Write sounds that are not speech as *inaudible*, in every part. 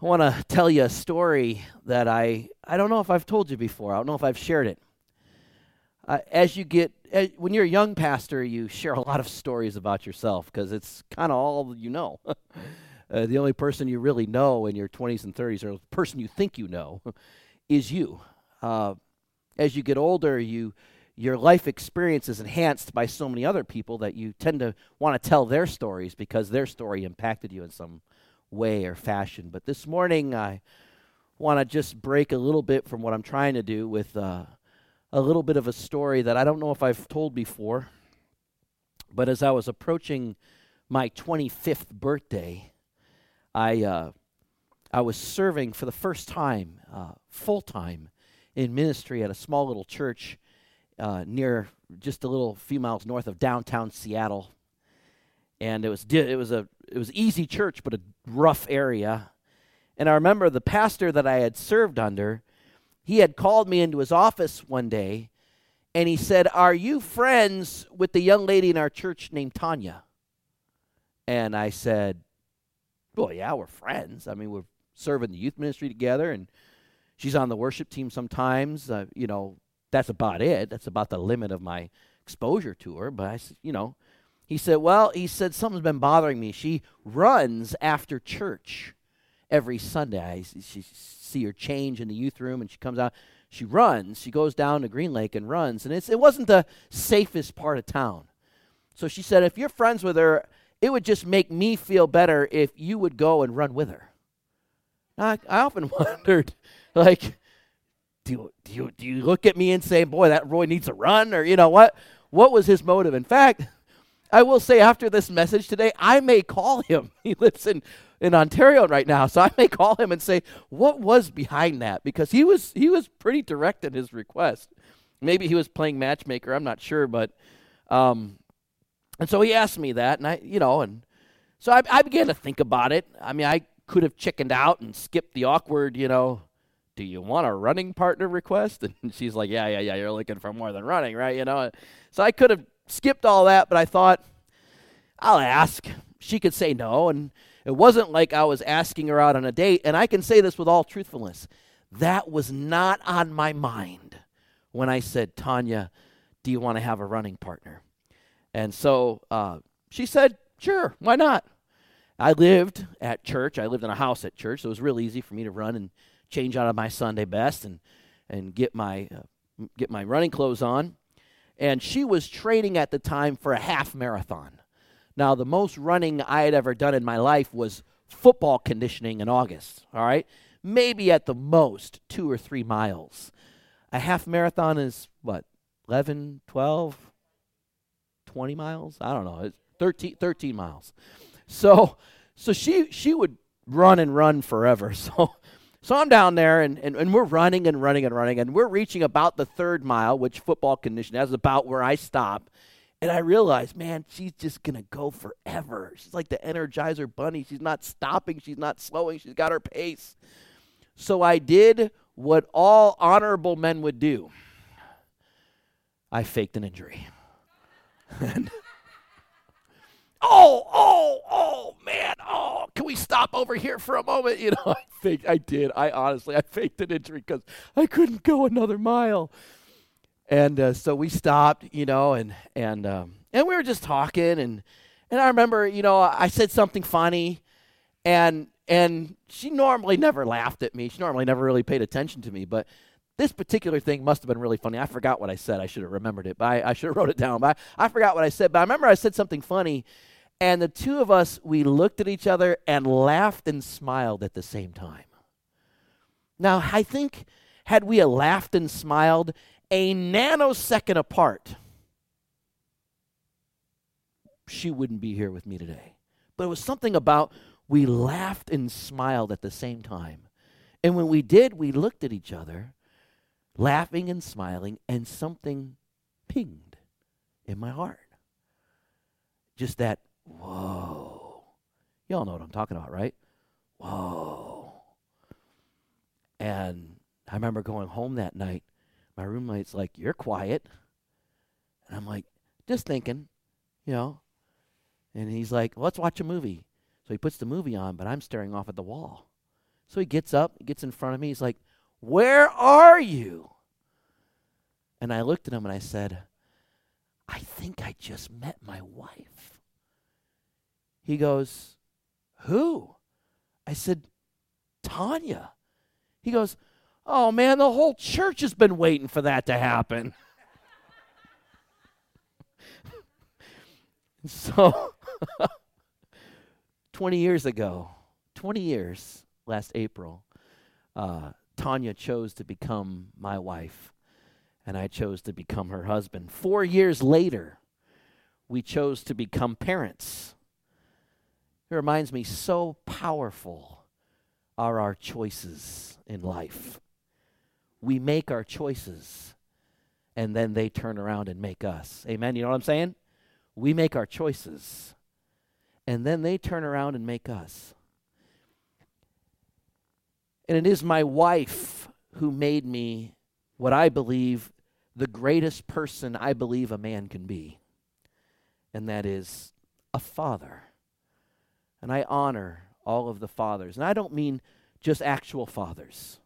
I want to tell you a story that I I don't know if I've told you before. I don't know if I've shared it. Uh, as you get as, when you're a young pastor, you share a lot of stories about yourself because it's kind of all you know. *laughs* uh, the only person you really know in your 20s and 30s, or the person you think you know, *laughs* is you. Uh, as you get older, you your life experience is enhanced by so many other people that you tend to want to tell their stories because their story impacted you in some way or fashion. But this morning, I want to just break a little bit from what I'm trying to do with uh, a little bit of a story that I don't know if I've told before. But as I was approaching my 25th birthday, I uh, I was serving for the first time, uh, full time, in ministry at a small little church uh, near just a little few miles north of downtown Seattle, and it was it was a it was easy church, but a rough area. And I remember the pastor that I had served under, he had called me into his office one day, and he said, "Are you friends with the young lady in our church named Tanya?" And I said, "Well, yeah, we're friends. I mean, we're serving the youth ministry together, and she's on the worship team sometimes. Uh, you know, that's about it. That's about the limit of my exposure to her. But I, you know, he said, well, he said something's been bothering me. She runs after church every Sunday. I she, see her change in the youth room, and she comes out. She runs. She goes down to Green Lake and runs, and it's it wasn't the safest part of town. So she said, if you're friends with her, it would just make me feel better if you would go and run with her. I, I often *laughs* wondered, like, do you, do do you look at me and say, "Boy, that Roy needs to run," or you know what? What was his motive? In fact, I will say after this message today, I may call him. *laughs* He lives in in Ontario right now, so I may call him and say, "What was behind that?" Because he was he was pretty direct in his request. Maybe he was playing matchmaker. I'm not sure, but um, and so he asked me that, and I, you know, and so I, I began to think about it. I mean, I could have chickened out and skipped the awkward, you know, do you want a running partner request? *laughs* And she's like, yeah, yeah, yeah, you're looking for more than running, right? You know, so I could have skipped all that, but I thought, I'll ask. She could say no, and it wasn't like I was asking her out on a date. And I can say this with all truthfulness that was not on my mind when I said, Tanya, do you want to have a running partner? And so uh, she said, sure, why not? I lived at church. I lived in a house at church, so it was real easy for me to run and change out of my Sunday best and and get my uh, get my running clothes on. And she was training at the time for a half marathon. Now, the most running I had ever done in my life was football conditioning in August, all right? Maybe at the most 2 or 3 miles. A half marathon is what? 11, 12, 20 miles? I don't know. It's 13 13 miles. So so she she would run and run forever. *laughs* So so I'm down there, and, and, and we're running and running and running, and we're reaching about the third mile, which football condition is about where I stop. And I realize, man, she's just going to go forever. She's like the Energizer Bunny. She's not stopping, she's not slowing, she's got her pace. So I did what all honorable men would do I faked an injury. *laughs* oh, oh, oh, man, oh, can we stop over here for a moment? You know, *laughs* I faked, I did. I honestly, I faked an injury because I couldn't go another mile. And uh, so we stopped, you know, and and um, and we were just talking, and and I remember, you know, I said something funny, and and she normally never laughed at me. She normally never really paid attention to me, but this particular thing must have been really funny. I forgot what I said. I should have remembered it, but I, I should have wrote it down. But I, I forgot what I said. But I remember I said something funny, and the two of us, we looked at each other and laughed and smiled at the same time. Now, I think had we laughed and smiled a nanosecond apart, she wouldn't be here with me today. But it was something about we laughed and smiled at the same time. And when we did, we looked at each other, laughing and smiling, and something pinged in my heart. Just that Whoa. Y'all know what I'm talking about, right? Whoa. And I remember going home that night. My roommate's like, You're quiet. And I'm like, Just thinking, you know. And he's like, Let's watch a movie. So he puts the movie on, but I'm staring off at the wall. So he gets up, gets in front of me. He's like, Where are you? And I looked at him and I said, I think I just met my wife. He goes, Who? I said, Tanya. He goes, Oh man, the whole church has been waiting for that to happen. *laughs* so, *laughs* 20 years ago, 20 years last April, uh, Tanya chose to become my wife, and I chose to become her husband. Four years later, we chose to become parents. It reminds me so powerful are our choices in life. We make our choices, and then they turn around and make us. Amen? You know what I'm saying? We make our choices, and then they turn around and make us. And it is my wife who made me what I believe the greatest person I believe a man can be, and that is a father. And I honor all of the fathers. And I don't mean just actual fathers.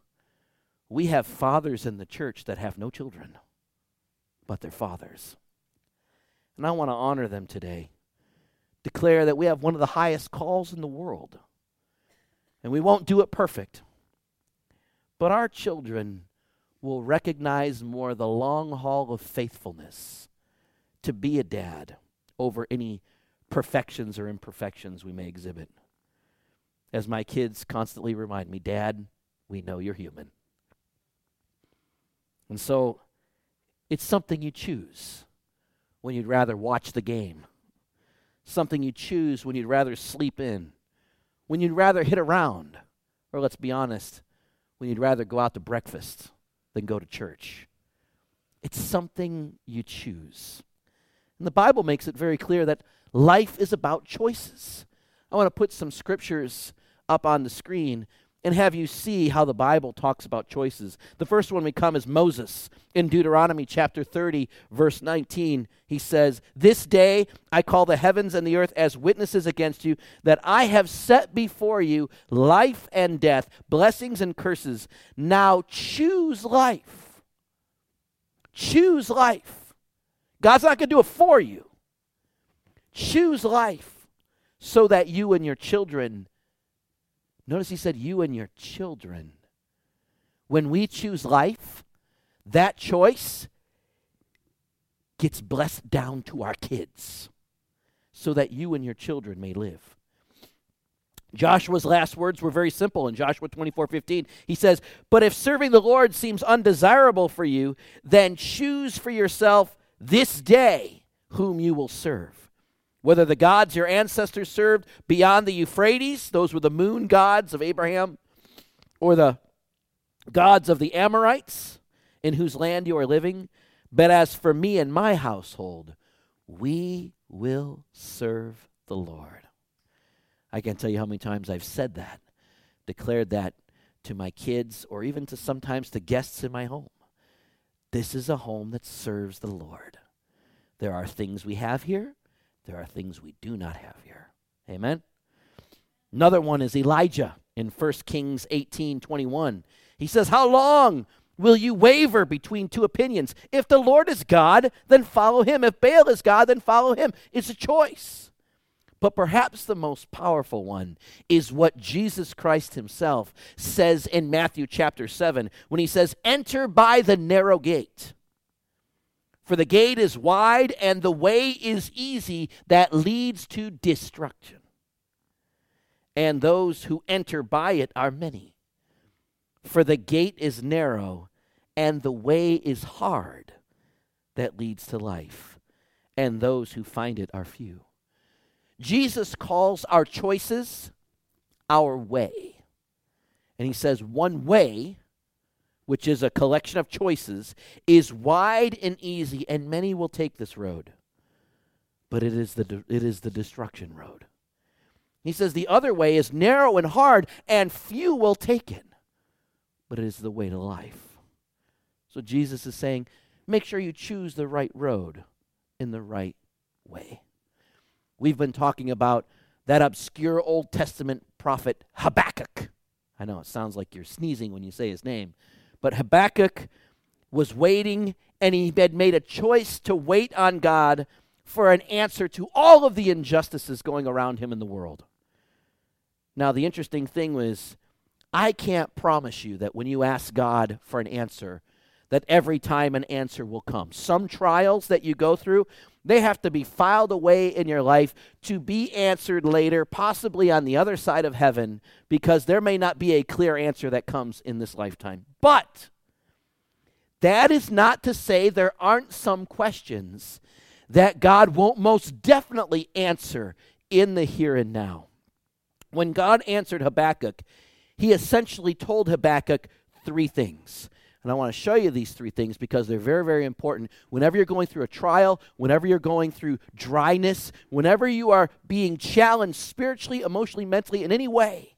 We have fathers in the church that have no children, but they're fathers. And I want to honor them today. Declare that we have one of the highest calls in the world. And we won't do it perfect. But our children will recognize more the long haul of faithfulness to be a dad over any perfections or imperfections we may exhibit. As my kids constantly remind me, Dad, we know you're human. And so it's something you choose when you'd rather watch the game, something you choose when you'd rather sleep in, when you'd rather hit around, or let's be honest, when you'd rather go out to breakfast than go to church. It's something you choose. And the Bible makes it very clear that life is about choices. I want to put some scriptures up on the screen and have you see how the Bible talks about choices. The first one we come is Moses in Deuteronomy chapter 30, verse 19. He says, This day I call the heavens and the earth as witnesses against you, that I have set before you life and death, blessings and curses. Now choose life. Choose life. God's not going to do it for you. Choose life so that you and your children Notice he said, You and your children. When we choose life, that choice gets blessed down to our kids so that you and your children may live. Joshua's last words were very simple in Joshua 24 15. He says, But if serving the Lord seems undesirable for you, then choose for yourself this day whom you will serve whether the gods your ancestors served beyond the Euphrates, those were the moon gods of Abraham, or the gods of the Amorites in whose land you are living. But as for me and my household, we will serve the Lord. I can't tell you how many times I've said that, declared that to my kids, or even to sometimes to guests in my home. This is a home that serves the Lord. There are things we have here there are things we do not have here. Amen. Another one is Elijah in 1 Kings 18 21. He says, How long will you waver between two opinions? If the Lord is God, then follow him. If Baal is God, then follow him. It's a choice. But perhaps the most powerful one is what Jesus Christ himself says in Matthew chapter 7 when he says, Enter by the narrow gate. For the gate is wide and the way is easy that leads to destruction. And those who enter by it are many. For the gate is narrow and the way is hard that leads to life. And those who find it are few. Jesus calls our choices our way. And he says, one way which is a collection of choices, is wide and easy, and many will take this road. But it is the, de- it is the destruction road. He says the other way is narrow and hard, and few will take it. But it is the way to life. So Jesus is saying, make sure you choose the right road in the right way. We've been talking about that obscure Old Testament prophet Habakkuk. I know it sounds like you're sneezing when you say his name, but Habakkuk was waiting and he had made a choice to wait on God for an answer to all of the injustices going around him in the world. Now, the interesting thing was, I can't promise you that when you ask God for an answer, that every time an answer will come. Some trials that you go through, they have to be filed away in your life to be answered later, possibly on the other side of heaven, because there may not be a clear answer that comes in this lifetime. But that is not to say there aren't some questions that God won't most definitely answer in the here and now. When God answered Habakkuk, he essentially told Habakkuk three things. And I want to show you these three things because they're very, very important. Whenever you're going through a trial, whenever you're going through dryness, whenever you are being challenged spiritually, emotionally, mentally, in any way,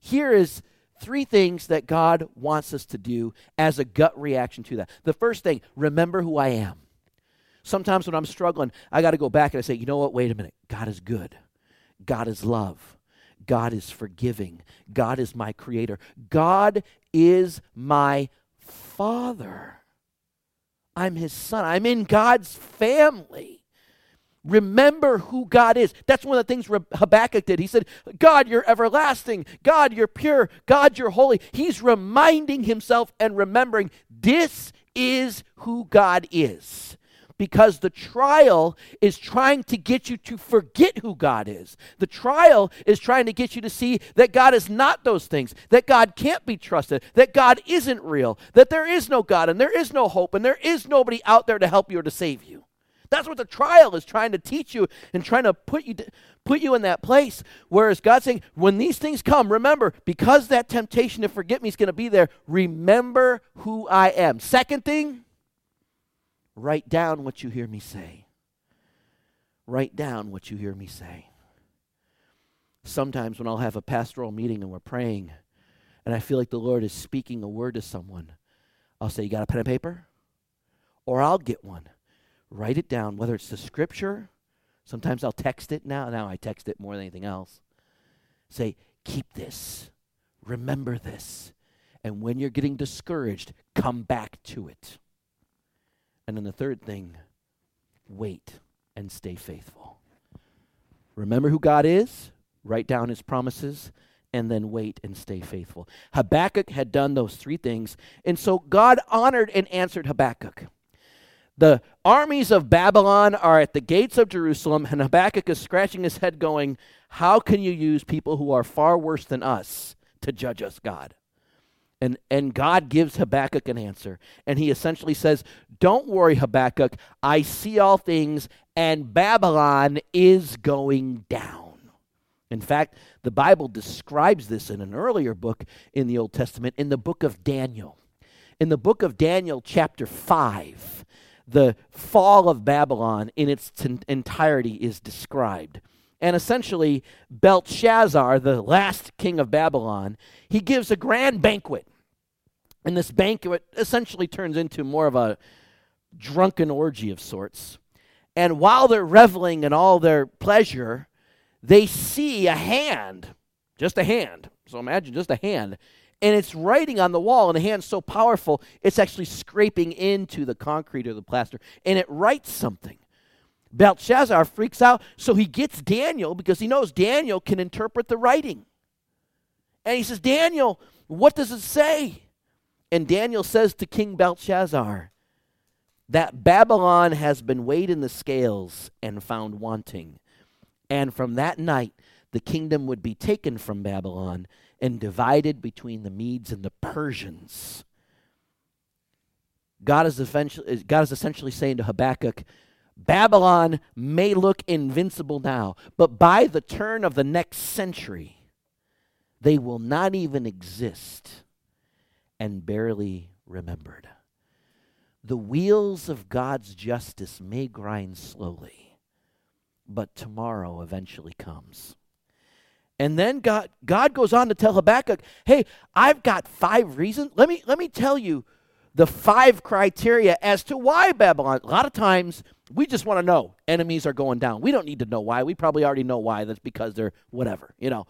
here is three things that God wants us to do as a gut reaction to that. The first thing, remember who I am. Sometimes when I'm struggling, I got to go back and I say, you know what? Wait a minute. God is good. God is love. God is forgiving. God is my creator. God is my father. I'm his son. I'm in God's family. Remember who God is. That's one of the things Habakkuk did. He said, God, you're everlasting. God, you're pure. God, you're holy. He's reminding himself and remembering this is who God is because the trial is trying to get you to forget who God is. The trial is trying to get you to see that God is not those things, that God can't be trusted, that God isn't real, that there is no God and there is no hope and there is nobody out there to help you or to save you. That's what the trial is trying to teach you and trying to put you put you in that place. Whereas God's saying, when these things come, remember, because that temptation to forget me is going to be there, remember who I am. Second thing, Write down what you hear me say. Write down what you hear me say. Sometimes when I'll have a pastoral meeting and we're praying, and I feel like the Lord is speaking a word to someone, I'll say, You got a pen and paper? Or I'll get one. Write it down, whether it's the scripture. Sometimes I'll text it now. Now I text it more than anything else. Say, Keep this. Remember this. And when you're getting discouraged, come back to it. And then the third thing, wait and stay faithful. Remember who God is, write down his promises, and then wait and stay faithful. Habakkuk had done those three things, and so God honored and answered Habakkuk. The armies of Babylon are at the gates of Jerusalem, and Habakkuk is scratching his head, going, How can you use people who are far worse than us to judge us, God? And, and God gives Habakkuk an answer. And he essentially says, Don't worry, Habakkuk. I see all things, and Babylon is going down. In fact, the Bible describes this in an earlier book in the Old Testament, in the book of Daniel. In the book of Daniel, chapter 5, the fall of Babylon in its t- entirety is described. And essentially, Belshazzar, the last king of Babylon, he gives a grand banquet and this banquet essentially turns into more of a drunken orgy of sorts. And while they're reveling in all their pleasure, they see a hand, just a hand. So imagine just a hand. And it's writing on the wall, and the hand's so powerful, it's actually scraping into the concrete or the plaster, and it writes something. Belshazzar freaks out, so he gets Daniel because he knows Daniel can interpret the writing. And he says, Daniel, what does it say? And Daniel says to King Belshazzar that Babylon has been weighed in the scales and found wanting. And from that night, the kingdom would be taken from Babylon and divided between the Medes and the Persians. God is, God is essentially saying to Habakkuk, Babylon may look invincible now, but by the turn of the next century, they will not even exist and barely remembered. The wheels of God's justice may grind slowly, but tomorrow eventually comes. And then God, God goes on to tell Habakkuk, hey, I've got five reasons. Let me, let me tell you the five criteria as to why Babylon. A lot of times we just want to know enemies are going down. We don't need to know why. We probably already know why. That's because they're whatever, you know.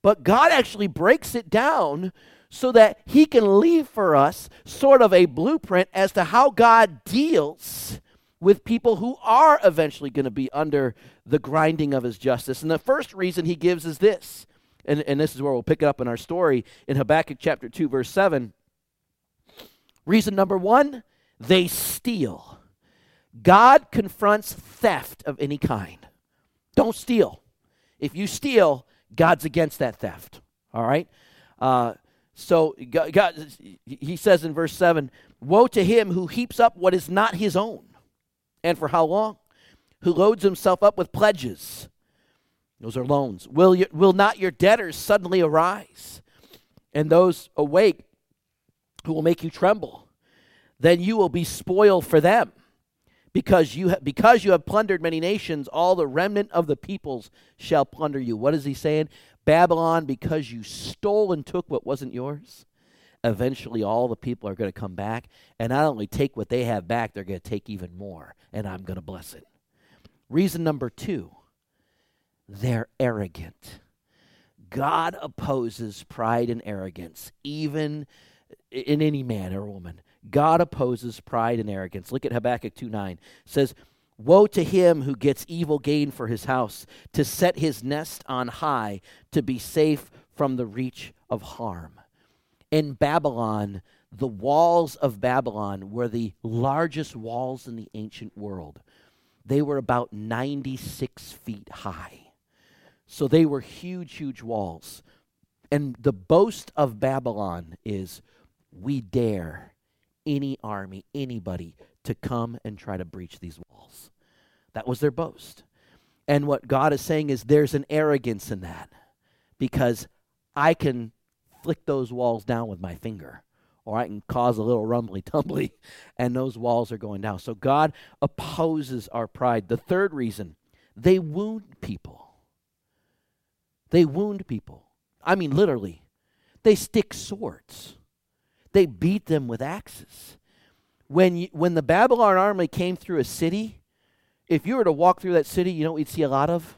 but God actually breaks it down so that He can leave for us sort of a blueprint as to how God deals with people who are eventually going to be under the grinding of His justice. And the first reason He gives is this, and, and this is where we'll pick it up in our story in Habakkuk chapter 2, verse 7. Reason number one, they steal. God confronts theft of any kind. Don't steal. If you steal, God's against that theft. All right? Uh, so God, he says in verse 7 Woe to him who heaps up what is not his own. And for how long? Who loads himself up with pledges. Those are loans. Will, you, will not your debtors suddenly arise? And those awake who will make you tremble. Then you will be spoiled for them because you, ha- because you have plundered many nations, all the remnant of the peoples shall plunder you. What is he saying? Babylon, because you stole and took what wasn't yours, eventually all the people are going to come back and not only take what they have back, they're going to take even more, and I'm going to bless it. Reason number two they're arrogant. God opposes pride and arrogance, even in any man or woman. God opposes pride and arrogance. Look at Habakkuk 2 9. It says, Woe to him who gets evil gain for his house, to set his nest on high, to be safe from the reach of harm. In Babylon, the walls of Babylon were the largest walls in the ancient world. They were about 96 feet high. So they were huge, huge walls. And the boast of Babylon is we dare any army, anybody to come and try to breach these walls. That was their boast. And what God is saying is there's an arrogance in that because I can flick those walls down with my finger or I can cause a little rumbly tumbly *laughs* and those walls are going down. So God opposes our pride. The third reason, they wound people. They wound people. I mean, literally, they stick swords. They beat them with axes. When, you, when the Babylon army came through a city, if you were to walk through that city, you know you'd see a lot of?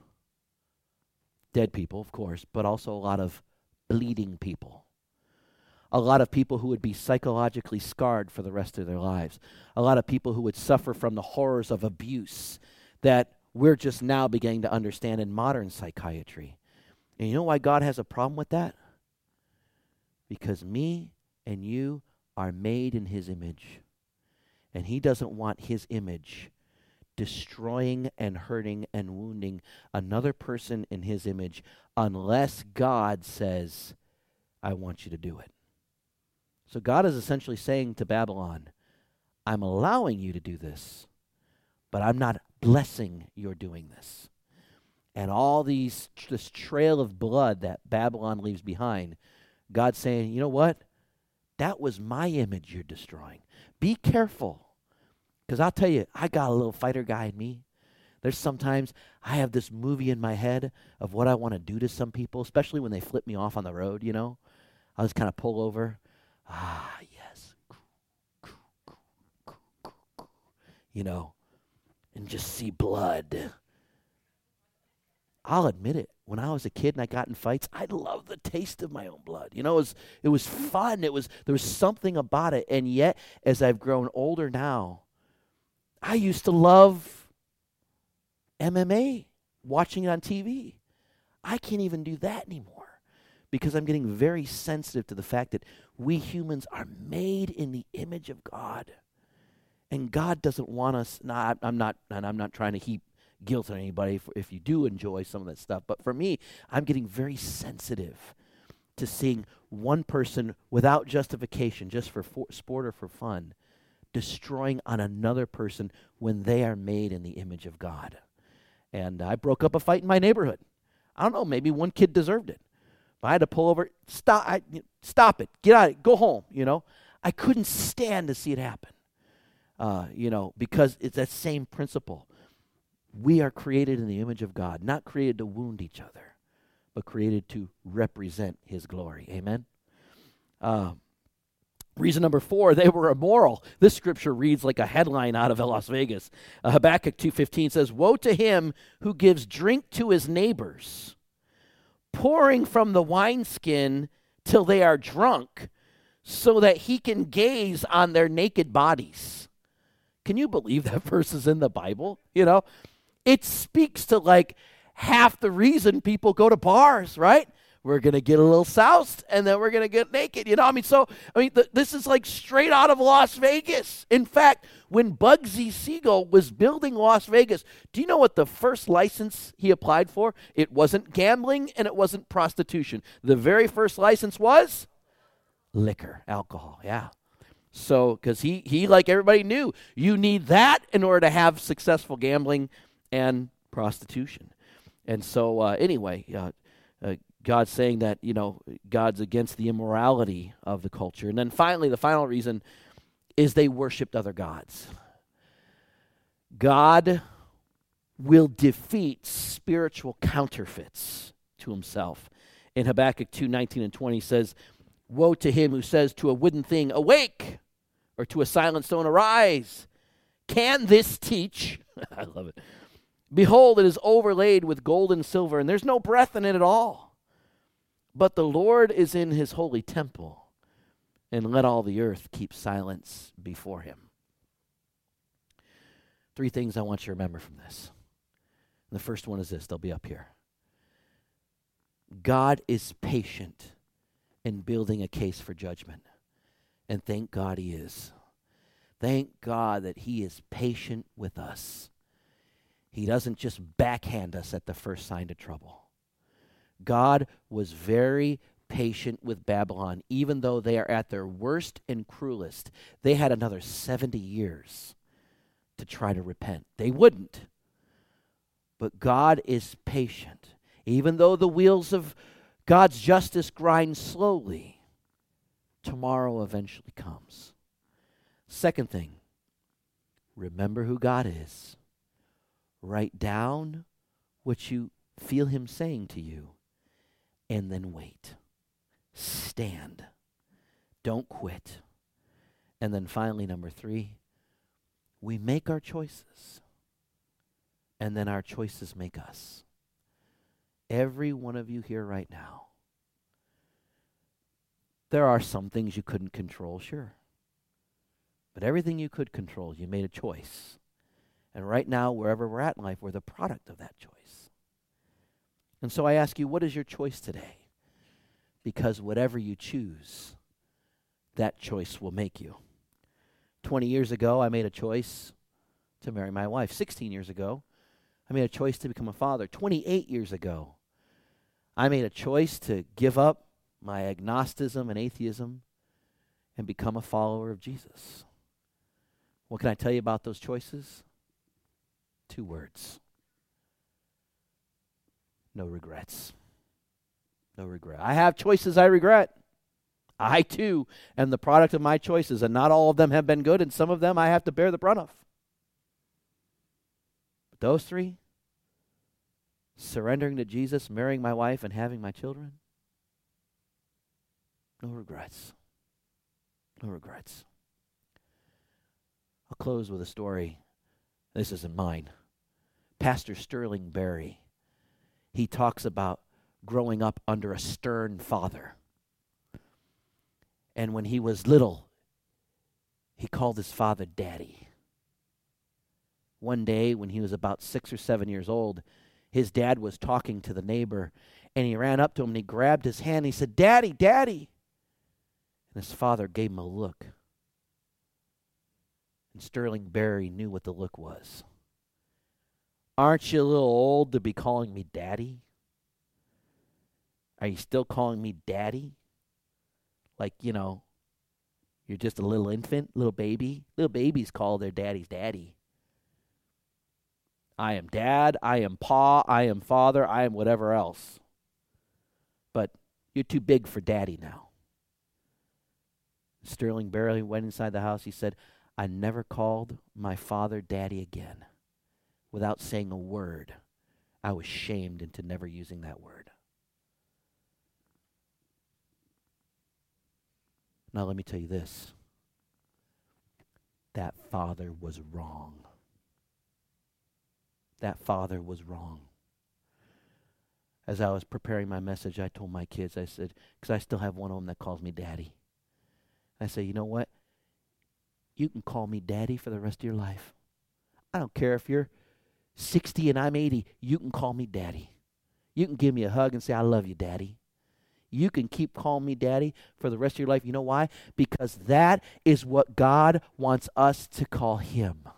Dead people, of course, but also a lot of bleeding people. A lot of people who would be psychologically scarred for the rest of their lives. A lot of people who would suffer from the horrors of abuse that we're just now beginning to understand in modern psychiatry. And you know why God has a problem with that? Because me and you are made in his image. And he doesn't want his image destroying and hurting and wounding another person in his image unless God says, I want you to do it. So God is essentially saying to Babylon, I'm allowing you to do this, but I'm not blessing your doing this. And all these this trail of blood that Babylon leaves behind, God's saying, you know what? That was my image you're destroying. Be careful. Because I'll tell you, I got a little fighter guy in me. There's sometimes I have this movie in my head of what I want to do to some people, especially when they flip me off on the road, you know. I'll just kind of pull over. Ah, yes. You know, and just see blood. I'll admit it when I was a kid and I got in fights, I loved the taste of my own blood. You know, it was it was fun. It was there was something about it. And yet, as I've grown older now, I used to love MMA, watching it on TV. I can't even do that anymore because I'm getting very sensitive to the fact that we humans are made in the image of God. And God doesn't want us. Not, I'm not, and I'm not trying to heap guilt on anybody for, if you do enjoy some of that stuff. But for me, I'm getting very sensitive to seeing one person without justification, just for, for sport or for fun, destroying on another person when they are made in the image of God. And I broke up a fight in my neighborhood. I don't know, maybe one kid deserved it. But I had to pull over, stop, I, stop it, get out, go home, you know. I couldn't stand to see it happen, uh, you know, because it's that same principle. We are created in the image of God, not created to wound each other, but created to represent His glory. Amen? Uh, reason number four, they were immoral. This scripture reads like a headline out of Las Vegas. Uh, Habakkuk 2.15 says, Woe to him who gives drink to his neighbors, pouring from the wineskin till they are drunk, so that he can gaze on their naked bodies. Can you believe that *laughs* verse is in the Bible? You know, it speaks to like half the reason people go to bars, right? We're to get a little soused and then we're to get naked. You know, what I mean, so, I mean, th- this is like straight out of Las Vegas. In fact, when Bugsy Siegel was building Las Vegas, do you know what the first license he applied for? It wasn't gambling and it wasn't prostitution. The very first license was liquor, alcohol. Yeah. So, because he, he, like everybody knew, you need that in order to have successful gambling and prostitution. And so, uh, anyway, uh, uh, God's saying that, you know, God's against the immorality of the culture. And then finally, the final reason is they worshiped other gods. God will defeat spiritual counterfeits to himself. In Habakkuk 2 19 and 20 says, Woe to him who says to a wooden thing, Awake! or to a silent stone, Arise. Can this teach? *laughs* I love it. Behold, it is overlaid with gold and silver, and there's no breath in it at all. But the Lord is in his holy temple, and let all the earth keep silence before him. Three things I want you to remember from this. The first one is this, they'll be up here. God is patient in building a case for judgment. And thank God He is. Thank God that He is patient with us. He doesn't just backhand us at the first sign of trouble. God was very patient with Babylon, even though they are at their worst and cruelest. They had another 70 years to try to repent. They wouldn't. But God is patient. Even though the wheels of God's justice grind slowly, tomorrow eventually comes. Second thing, remember who God is. Write down what you feel Him saying to you, and then wait. Stand. Don't quit. And then finally, number three, we make our choices, and then our choices make us. Every one of you here right now there are some things you couldn't control, sure. But everything you could control, you made a choice. And right now, wherever we're at in life, we're the product of that choice. And so I ask you, what is your choice today? Because whatever you choose, that choice will make you. 20 years ago, I made a choice to marry my wife. 16 years ago, I made a choice to become a father. 28 years ago, I made a choice to give up my agnosticism and atheism and become a follower of Jesus. What can I tell you about those choices? Two words no regrets. No regret. I have choices I regret. I too am the product of my choices, and not all of them have been good, and some of them I have to bear the brunt of. But those three surrendering to Jesus, marrying my wife, and having my children no regrets. No regrets. I'll close with a story. This isn't mine. Pastor Sterling Berry, he talks about growing up under a stern father. And when he was little, he called his father Daddy. One day, when he was about six or seven years old, his dad was talking to the neighbor, and he ran up to him and he grabbed his hand. And he said, Daddy, Daddy. And his father gave him a look. And Sterling Berry knew what the look was. Aren't you a little old to be calling me daddy? Are you still calling me daddy? Like, you know, you're just a little infant, little baby. Little babies call their daddies daddy. I am dad, I am pa, I am father, I am whatever else. But you're too big for daddy now. Sterling Berry went inside the house. He said, I never called my father daddy again without saying a word. I was shamed into never using that word. Now, let me tell you this that father was wrong. That father was wrong. As I was preparing my message, I told my kids, I said, because I still have one of them that calls me daddy. I say, you know what? You can call me daddy for the rest of your life. I don't care if you're 60 and I'm 80, you can call me daddy. You can give me a hug and say, I love you, daddy. You can keep calling me daddy for the rest of your life. You know why? Because that is what God wants us to call him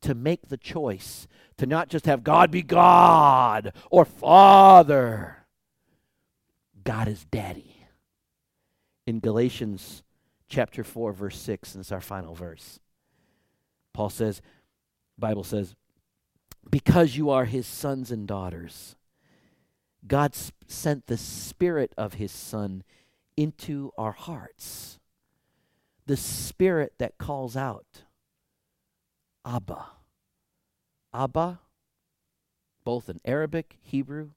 to make the choice to not just have God be God or Father. God is Daddy. In Galatians chapter 4 verse 6 and it's our final verse. Paul says Bible says because you are his sons and daughters God sent the spirit of his son into our hearts. The spirit that calls out Abba. Abba, both in Aramaic, Hebrew,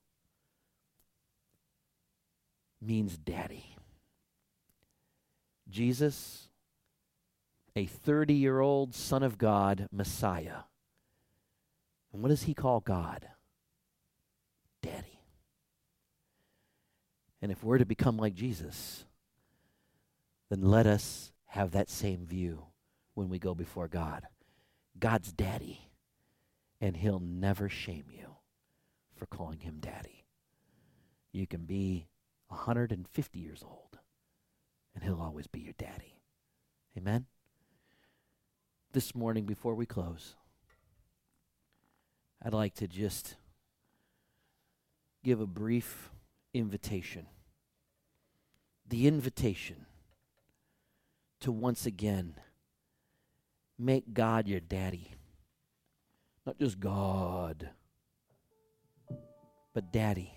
means daddy. Jesus, a 30 year old Son of God, Messiah. And what does he call God? Daddy. And if we're to become like Jesus, then let us have that same view when we go before God. God's daddy, and he'll never shame you for calling him daddy. You can be 150 years old, and he'll always be your daddy. Amen? This morning, before we close, I'd like to just give a brief invitation. The invitation to once again Make God your daddy. Not just God, but daddy.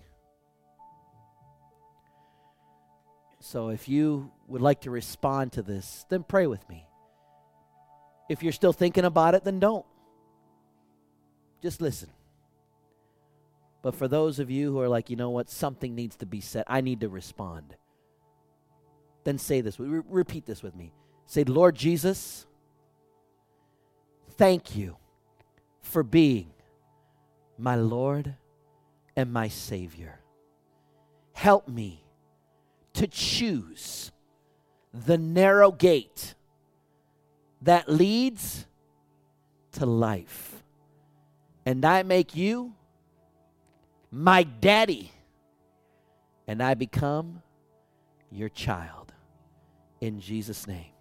So if you would like to respond to this, then pray with me. If you're still thinking about it, then don't. Just listen. But for those of you who are like, you know what, something needs to be said, I need to respond, then say this. Re- repeat this with me. Say, Lord Jesus, thank you for being my Lord and my Savior. Help me to choose the narrow gate that leads to life. And I make you my daddy, and I become your child. In Jesus' name.